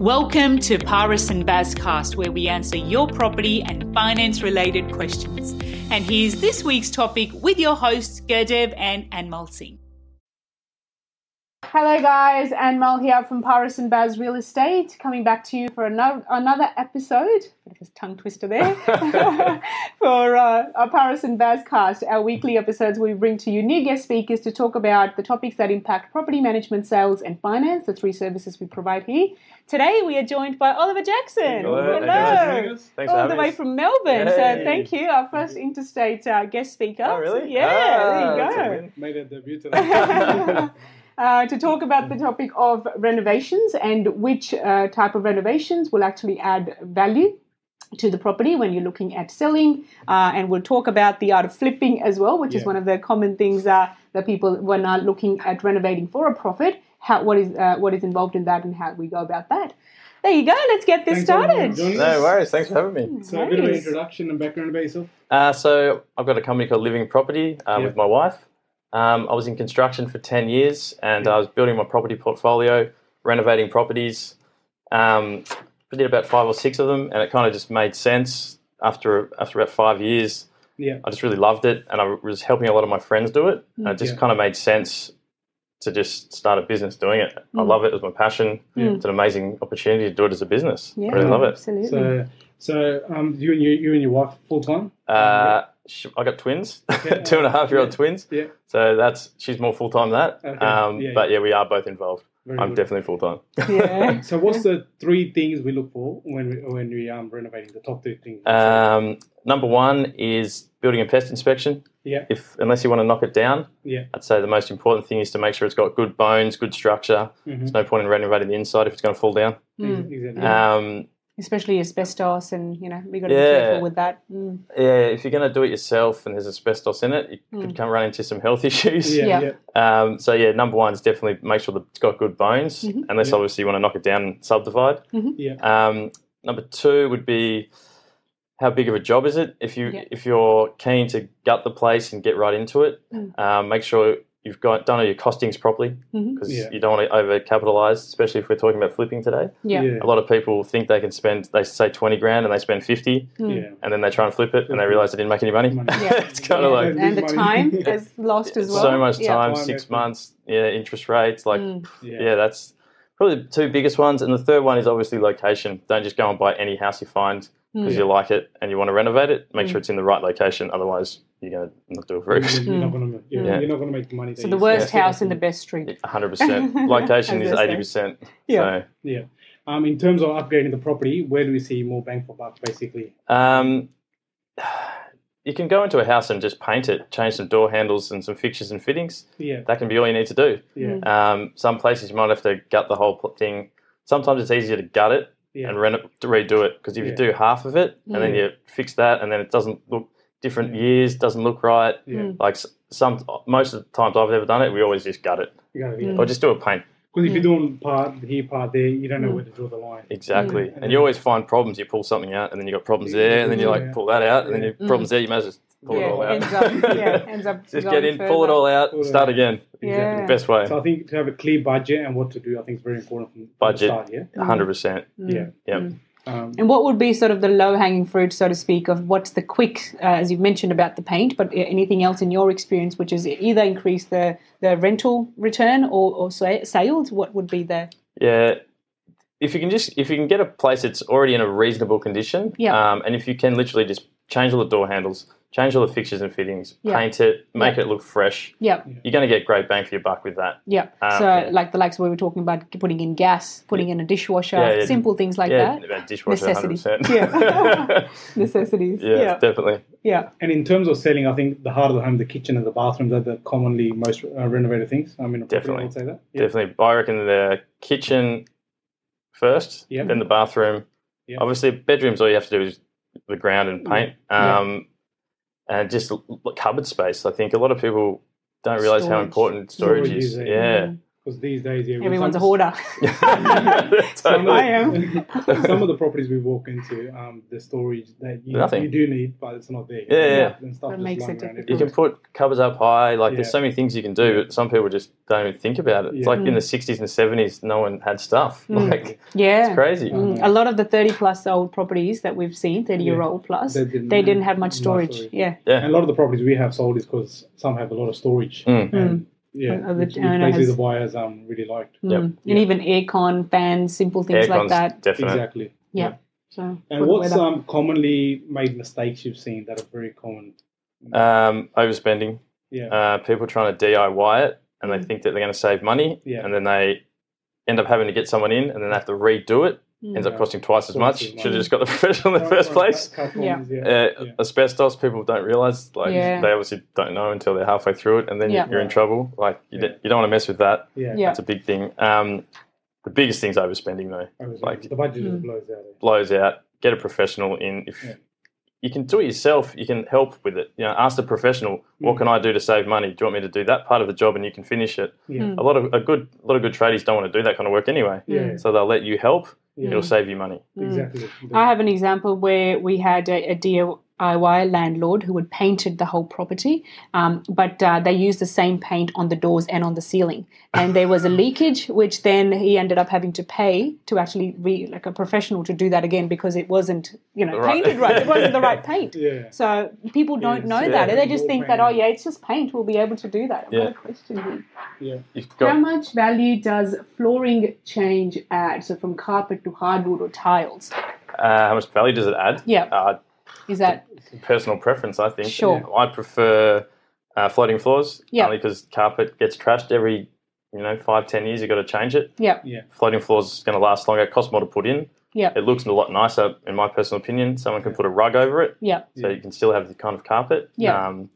Welcome to Paris and Bazcast, where we answer your property and finance related questions. And here's this week's topic with your hosts, Gurdev and Anmol Singh. Hello, guys. Anmol here from Paris and Baz Real Estate, coming back to you for another, another episode. Bit of a tongue twister there. for uh, our Paris and Baz cast, our weekly episodes, we bring to you new guest speakers to talk about the topics that impact property management, sales, and finance, the three services we provide here. Today, we are joined by Oliver Jackson. Hello. Hello. Thanks All the way us. from Melbourne. So, thank you. Our first interstate uh, guest speaker. Oh, really? Yeah, Ah, there you go. made a debut today. uh, to talk about the topic of renovations and which uh, type of renovations will actually add value to the property when you're looking at selling. Uh, and we'll talk about the art of flipping as well, which is one of the common things uh, that people, when are looking at renovating for a profit, how, what, is, uh, what is involved in that and how we go about that. There you go. Let's get this Thanks, started. No us. worries. Thanks for having me. So a bit of an introduction and background about yourself. Uh, so I've got a company called Living Property uh, Yeah. with my wife. Um, I was in construction for ten years, and I was building my property portfolio, renovating properties. Um, I did about five or six of them, and it kind of just made sense after after about five years. Yeah. I just really loved it, and I was helping a lot of my friends do it. And it just Yeah. kind of made sense to just start a business doing it. I love it. It was my passion. Mm. It's an amazing opportunity to do it as a business. Yeah, I really love it. Absolutely. So so um, you and you, you and your wife full time. Uh, sh I got twins, Okay. two and a half year old Yeah. twins. Yeah. So that's she's more full time that. Okay. Um, Yeah, but yeah, we are both involved. Very I'm good. definitely full time. yeah. So what's the three things we look for when we when we um renovating? The top three things. Um, number one is building a pest inspection. yeah. If unless you want to knock it down, Yeah. I'd say the most important thing is to make sure it's got good bones, good structure. Mhm. There's no point in renovating the inside if it's going to fall down. Mm. Exactly. Um, Especially asbestos, and you know, we got to Yeah. be careful with that. Mm. yeah, if you're going to do it yourself and there's asbestos in it, you Mm. could come run into some health issues. yeah. yeah. Yeah. Um, so yeah, number one is definitely make sure that it's got good bones, Mhm. unless Yeah. obviously you want to knock it down and subdivide. Yeah. Um, number two would be how big of a job is it? If you Yeah. if you're keen to gut the place and get right into it, Mm. um, make sure you've got done all your costings properly because Yeah. you don't want to over capitalize, especially if we're talking about flipping today. Yeah. Yeah. A lot of people think they can spend they say twenty grand and they spend fifty, Mm. Yeah. and then they try and flip it and they realize they didn't make any money. Money. Yeah. it's kind of like and the time is lost as well. so much time, Time, six effort. months, yeah, interest rates, like Mm. Yeah. yeah, that's probably the two biggest ones. And the third one is obviously location. Don't just go and buy any house you find because Mm. you like it and you want to renovate it. Make Mm. sure it's in the right location. Otherwise, you're going to not do it very good. you're not gonna yeah, Yeah. you're not gonna make the money. So the worst expect. house in the best street. 100%. Location is 80%. Yeah. Yeah. Um, in terms of upgrading the property, where do we see more bang for buck? Basically. Um, you can go into a house and just paint it, change some door handles and some fixtures and fittings. Yeah. That can be all you need to do. Yeah. Um, some places you might have to gut the whole thing. Sometimes it's easier to gut it Yeah. and reno- to redo it because if you do half of it and then Mm. you fix that and then it doesn't look different Yeah. years, doesn't look right. Yeah. Mm. Like some, most of the times I've ever done it, we always just gut it You gotta, Mm. yeah. or just do a paint. Because if you're doing part here, part there, you don't know Mm. where to draw the line. Exactly, Mm. and you always find problems. You pull something out, and then you got problems there, and then you like Yeah. pull that out, and then you Yeah. problems there. You might as well just pull yeah, it all out. ends up, yeah, ends up just get in, pull it all out, Pull start out. again. Yeah. Best way, So I think to have a clear budget and what to do, I think is very important from, from Budget. the start. Yeah. hundred percent. Mm. Yeah. Yep. Mm. Um, And what would be sort of the low hanging fruit, so to speak, of what's the quick, uh, as you've mentioned about the paint, but anything else in your experience, which is either increase the, the rental return or, or sales? What would be the Yeah. If you can just if you can get a place that's already in a reasonable condition, Yeah. um, and if you can literally just change all the door handles, change all the fixtures and fittings, Yeah. paint it, make it look fresh, yeah, you're going to get great bang for your buck with that. yeah. Um, so yeah. like the likes we were talking about, putting in gas, putting in a dishwasher, Yeah, yeah. simple things like yeah, that, about dishwasher, Necessity. hundred percent. Yeah. necessities. yeah, yeah, definitely. yeah. and in terms of selling, I think the heart of the home, the kitchen and the bathrooms are the commonly most uh, renovated things. I mean, Definitely. I would say that. Yeah. Definitely. I reckon the kitchen first, Yeah. then the bathroom. Yeah. Obviously, bedrooms, all you have to do is the ground and paint. Yeah. Um, And just l- l- cupboard space. I think a lot of people don't realize how important storage, Storage is. is, uh, Yeah. Mm. Because these days, yeah, with Everyone's a hoarder. Some of, I am. some of the properties we walk into, um, the storage that you, Nothing. you do need, but it's not there. Yeah, yeah. And stuff That makes lying it difficult. You can put covers up high. Like there's so many things you can do, but some people just don't even think about it. It's Yeah. like in the 60s and 70s, no one had stuff. Mm. Like Yeah. it's crazy. Mm, a lot of the 30 plus old properties that we've seen, 30 year old plus, They they didn't- didn't, have much much storage. storage. Yeah. And a lot of the properties we have sold is because some have a lot of storage. Mm. And, yeah, the which, which owner basically has- the buyers um really liked. Yep. Mm. And even aircon, fans, simple things like that. definite. Exactly. Yeah. So, And good what's weather. um commonly made mistakes you've seen that are very common? Um, overspending. yeah. Uh, people trying to DIY it and they Mm. think that they're going to save money, Yeah. and then they end up having to get someone in, and then they have to redo it. Mm. Ends up costing twice as much. Should have just got the professional in the first place. Cut- cut Yeah. Uh, Asbestos, people don't realize. Like Yeah. they obviously don't know until they're halfway through it, and then Yeah. you're in trouble. Like you, Yeah. don't- you don't want to mess with that. yeah. Yeah. That's a big thing. Um, the biggest thing's overspending though. I was Like- the budget just Mm. blows out. Blows out. Get a professional in. If Yeah. you can do it yourself, you can help with it. You know, ask the professional, what Mm. can I do to save money? Do you want me to do that part of the job, and you can finish it? Yeah. Mm. A lot of a good a lot of good tradies don't want to do that kind of work anyway. Yeah. So they'll let you help. Yeah. It'll save you money. Mm. Exactly. I have an example where we had a, a DIY landlord who had painted the whole property, um, but uh, they used the same paint on the doors and on the ceiling, and there was a leakage, which then he ended up having to pay to actually re like a professional to do that again because it wasn't you know Right. painted right. It wasn't the right paint. Yeah. So people don't Yes, know yeah. that. They just More think that oh yeah, it's just paint. We'll be able to do that. I've got Yeah. a question here. Yeah. How much value does flooring change add? So from carpet to hardwood or tiles? uh, how much value does it add? Yeah. Uh, Is that personal preference, I think. Sure. I prefer uh, floating floors Yeah. only because carpet gets trashed every you know five ten years. You've got to change it. yeah Yeah. Floating floors is going to last longer. It costs more to put in. Yeah. It looks a lot nicer, in my personal opinion. Someone can put a rug over it, yeah so you can still have the kind of carpet. Yeah. Um,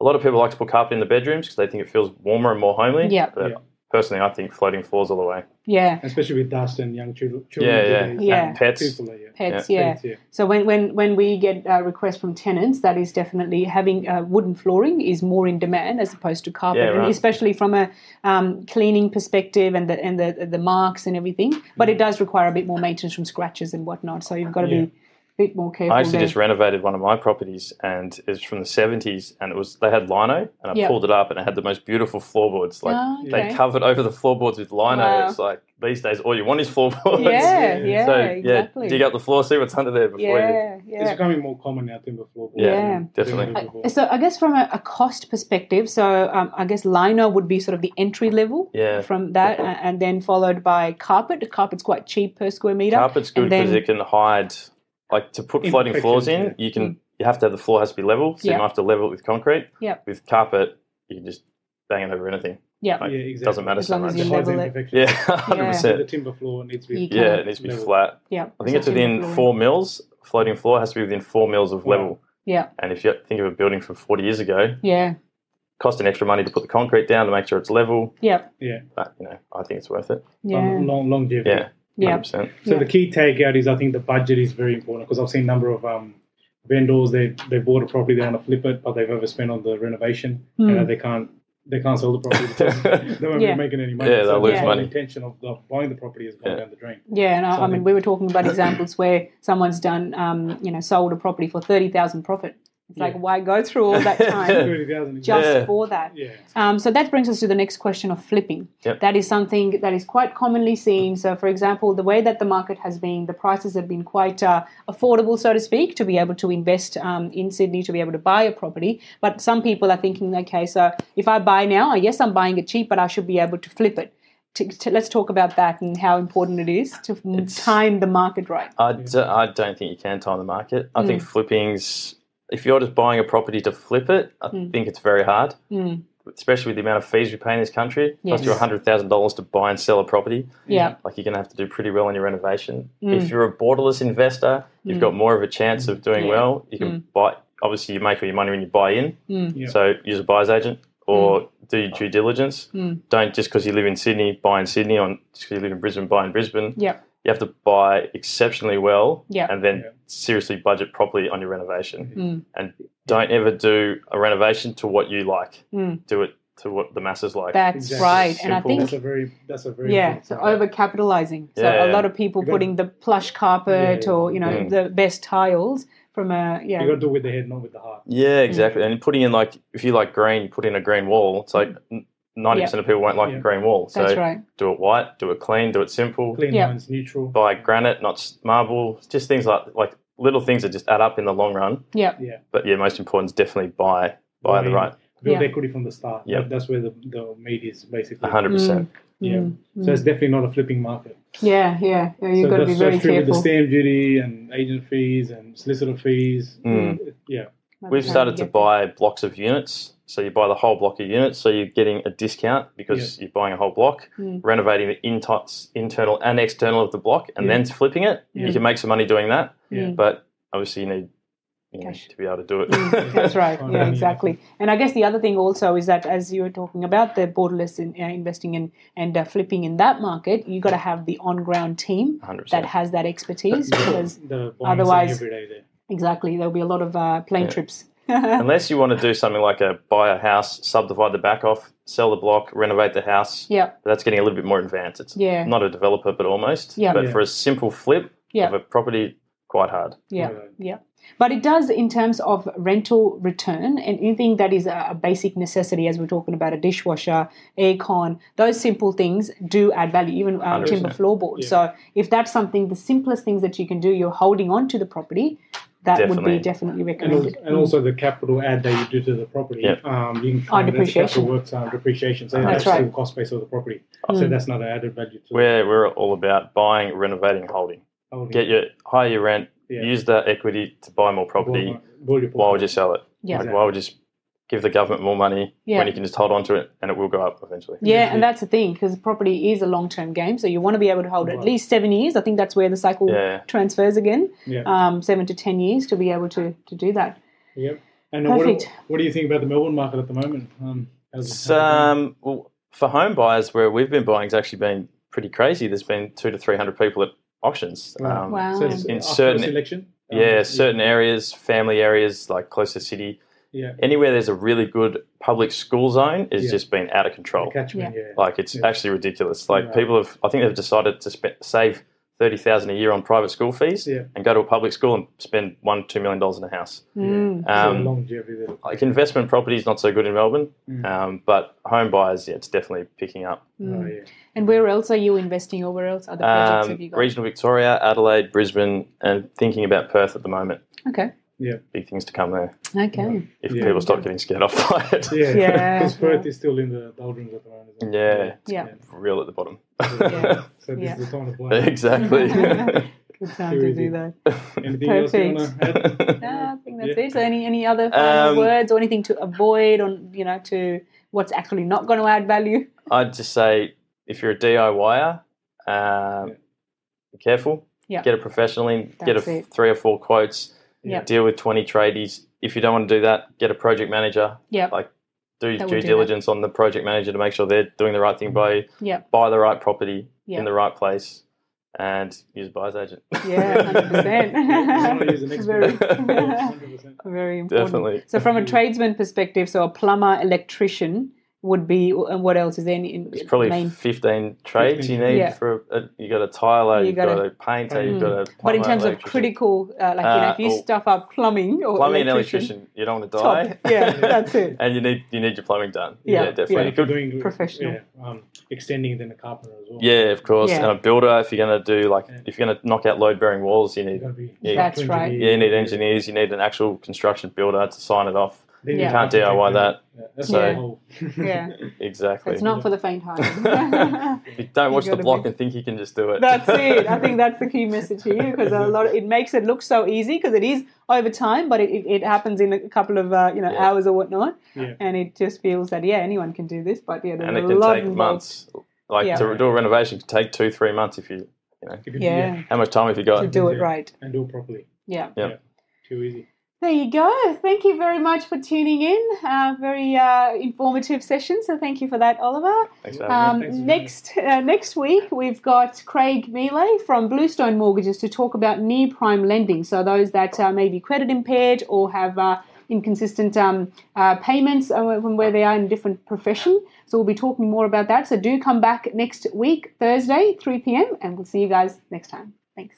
a lot of people like to put carpet in the bedrooms because they think it feels warmer and more homely. Yeah. But Yeah. Personally, I think floating floors all the way. yeah Especially with dust and young children. children Yeah, yeah. Yeah. And pets. People yeah. pets Yeah. yeah. Pets, yeah. So when when when we get uh, requests from tenants, that is definitely having uh, wooden flooring is more in demand as opposed to carpet, Yeah, and especially from a um, cleaning perspective and the and the the marks and everything. But it does require a bit more maintenance from scratches and whatnot. So you've got to Yeah. be a bit more careful. I actually there. just renovated one of my properties, and it's from the seventies, and it was they had lino, and I Yeah. pulled it up, and it had the most beautiful floorboards. Like Ah, they covered over the floorboards with lino. Wow. It's like these days, all you want is floorboards. yeah, Yeah. yeah, so exactly. yeah, dig up the floor, see what's under there before you. yeah, It's yeah. becoming more common now, timber floorboards. Yeah, Yeah. definitely. Than before. So I guess from a, a cost perspective, so um, I guess lino would be sort of the entry level Yeah. from that, a- and then followed by carpet. Carpet's quite cheap per square meter. Carpet's good because it can hide, like to put floating floors in. Imperfections, You can mm. you have to have the floor has to be level, so Yeah. you don't have to level it with concrete. Yeah. With carpet, you can just bang it over anything. Yeah, Like, yeah, exactly. Doesn't matter As so long as much. you level it. Yeah, hundred Yeah. So the timber floor needs to be Yeah, it needs to be level. flat. yeah. I think it's within Floor. four mils. Floating floor has to be within four mils of Wow. level. Yeah, And if you think of a building from 40 years ago, yeah, costing extra money to put the concrete down to make sure it's level, yeah, Yeah. but you know, I think it's worth it. yeah, Long, long, longevity. Yeah, yeah. 100%. So Yeah. the key takeout is I think the budget is very important because I've seen a number of um, vendors they they bought a property they want to flip it but they've overspent on the renovation Hmm. and they can't they can't sell the property because they won't Yeah. be making any money. Yeah, they'll so lose the whole money. intention of the, buying the property has gone Yeah. down the drain. Yeah, and I, I mean, we were talking about examples where someone's done, um, you know, sold a property for thirty thousand profit. It's like, Yeah. why go through all that time just Yeah. for that? yeah. Um, so that brings us to the next question of flipping. Yep. That is something that is quite commonly seen. So, for example, the way that the market has been, the prices have been quite uh, affordable, so to speak, to be able to invest um, in Sydney to be able to buy a property. But some people are thinking, okay, so if I buy now, yes, I'm buying it cheap, but I should be able to flip it. To, to, let's talk about that and how important it is to time the market right. I, d- I don't think you can time the market. I Mm. think flipping's, if you're just buying a property to flip it, I Mm. think it's very hard, Mm. especially with the amount of fees we pay in this country. It costs you Yes. $100,000 to buy and sell a property. Yeah. Like you're going to have to do pretty well in your renovation. Mm. If you're a borderless investor, you've Mm. got more of a chance of doing Yeah. well. You can buy. Obviously, you make all your money when you buy in. Mm. Yeah. So use a buyer's agent or do your due diligence. Mm. Don't just because you live in Sydney buy in Sydney. On just because you live in Brisbane buy in Brisbane. Yeah. You have to buy exceptionally well. Yeah. And then Yeah. seriously budget properly on your renovation. Mm. And don't ever do a renovation to what you like. Mm. Do it to what the masses like. That's Exactly. right. And I think That's a very that's a very yeah, so point. over capitalizing. So Yeah, a yeah. lot of people You gotta- putting the plush carpet Yeah, or you know Mm. the best tiles from a yeah. You got to do it with the head, not with the heart. Yeah, exactly. And putting in like if you like green, you put in a green wall. It's like ninety percent of people won't like Yeah. a green wall. So That's right. do it white, do it clean, do it simple. Clean Yeah. lines, neutral. Buy granite, not marble. Just things like like little things that just add up in the long run. Yeah. Yeah. But yeah, most important is definitely buy buy the Buy right Build Yeah. equity from the start. Yeah. That's where the, the meat is basically. hundred percent. Yeah. Mm, So it's definitely not a flipping market. Yeah, yeah. yeah you've so got to be that's, very that's true with the careful. stamp duty and agent fees and solicitor fees. Mm. Yeah. By We've started to buy blocks of units. So you buy the whole block of units, so you're getting a discount because you're buying a whole block, Mm. renovating the inti- internal and external of the block, and Yeah. then flipping it. Yeah. You can make some money doing that, Yeah. Mm. but obviously you need you know, Cash. to be able to do it. Mm, That's right. Yeah, yeah. exactly. And I guess the other thing also is that as you were talking about the borderless in, uh, investing in and uh, flipping in that market, you've got to have the on-ground team 100%. that has that expertise because The buying Otherwise- every day there. exactly there'll be a lot of uh, plane Yeah. trips. Unless you want to do something like a buy a house, subdivide the back off, sell the block, renovate the house. yeah, that's getting a little bit more advanced. It's Yeah. not a developer, but almost. Yeah. But Yeah. for a simple flip Yeah. of a property, quite hard. yeah, Right. yeah. But it does in terms of rental return and anything that is a, a basic necessity, as we're talking about a dishwasher, aircon, those simple things do add value, even 100%. timber floorboards. Yeah. So if that's something, the simplest things that you can do, you're holding on to the property, that would be definitely And, recommended. and also the capital add that you do to the property. Yep. Um, you can Oh, find that the depreciation. capital works on depreciation. So That's that's, right. still cost base of the property. Mm. So that's not an added value to We're, we're all about buying, renovating, holding. holding. Get your higher your rent, Yeah. use that equity to buy more property. Build- build your Why would you sell it? Yeah. Like, why would you just give the government more money Yeah. when you can just hold on to it and it will go up eventually? Yeah, and that's the thing because property is a long term game. So you want to be able to hold it at least seven years. I think that's where the cycle Yeah. transfers again. Yeah. Um, seven to ten years to be able to to do that. Yep. And what, Perfect. what do you think about the Melbourne market at the moment? Um, how's it- It's, how's it going? um, well, for home buyers, where we've been buying, it's actually been pretty crazy. There's been two to three hundred people at auctions. Wow. Um, Wow. So it's in certain- the selection? Um, Yeah, certain areas, family areas, like close to city, Yeah. anywhere there's a really good public school zone is Yeah. just been out of control. Catchment, yeah. Like it's Yeah. actually ridiculous. Like Right. people have, I think they've decided to spe- save thirty thousand a year on private school fees Yeah. and go to a public school and spend one two million dollars in a house. Mm. Um, longevity like investment property is not so good in Melbourne, Mm. um, but home buyers, yeah, it's definitely picking up. Mm. Oh, yeah. And where else are you investing, or where else other projects Um, have you got? regional Victoria, Adelaide, Brisbane, and thinking about Perth at the moment. Okay, Big things to come there okay, if Yeah. people stop getting scared off by it. Yeah, Yeah, because Perth yeah. is still in the doldrums at the moment. Isn't? Yeah. Yeah. Real at the bottom. Yeah. So this Yeah. is the time to buy. exactly. good time to do that. Anything else you want to add? No, I think that's Yeah. it. So, any any other Um, words or anything to avoid on you know to what's actually not going to add value? I'd just say if you're a DIYer, um, Yeah. be careful. Yeah. Get a professional in. Get a it. three or four quotes. Yeah. Deal with twenty tradies. If you don't want to do that, get a project manager. Yeah. Like do That due do diligence on the project manager to make sure they're doing the right thing by mm-hmm. you. Yeah. Buy the right property Yeah. in the right place, and use a buyer's agent. Yeah, hundred percent. wanna use an expert. Very, 100%. very important. Definitely. So, from a tradesman perspective, so a plumber, electrician would be, and what else is there? Any, in, It's probably main? fifteen trades you need Yeah. for. A, you got a tiler, You you've gotta- got a painter, Mm. you've got a. But in terms of critical, uh, like you know, Uh, if you oh. stuff up plumbing or plumbing and electrician, electrician, you don't want to top- die. yeah, that's it. and you need you need your plumbing done. Yeah, Yeah, definitely. yeah. You If you're could- doing Professional. yeah, um, extending then a carpenter as well. yeah, of course. Yeah. And a builder, if you're going to do like Yeah. if you're going to knock out load bearing walls, you You need be Yeah. That's right. yeah, you need engineers, you need an actual construction builder to sign it off. Then Yeah. You can't DIY that. Yeah, that's So- Yeah. Exactly. It's not for the faint-hearted. If you don't You watch the block be- and think you can just do it. That's it. I think that's the key message here because a lot of, it makes it look so easy because it is over time, but it, it, it happens in a couple of uh, you know Yeah. hours or whatnot, Yeah. and it just feels that yeah anyone can do this, but yeah there's and a it can lot take involved. months. Like Yeah. to do a renovation can take two, three months if you If you- Yeah, how much time have you got? to do it right. and do it properly. Yeah. Yep. Too easy. There you go. Thank you very much for tuning in. Uh, very uh, informative session. So thank you for that, Oliver. Thanks for. Um, Thanks for next uh, next week we've got Craig Mealy from Bluestone Mortgages to talk about near prime lending. So those that uh, may be credit impaired or have uh, inconsistent um, uh, payments uh, from where they are in a different profession. So we'll be talking more about that. So do come back next week, Thursday, 3 p.m., and we'll see you guys next time. Thanks.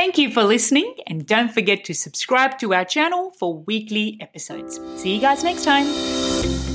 Thank you for listening, and don't forget to subscribe to our channel for weekly episodes. See you guys next time.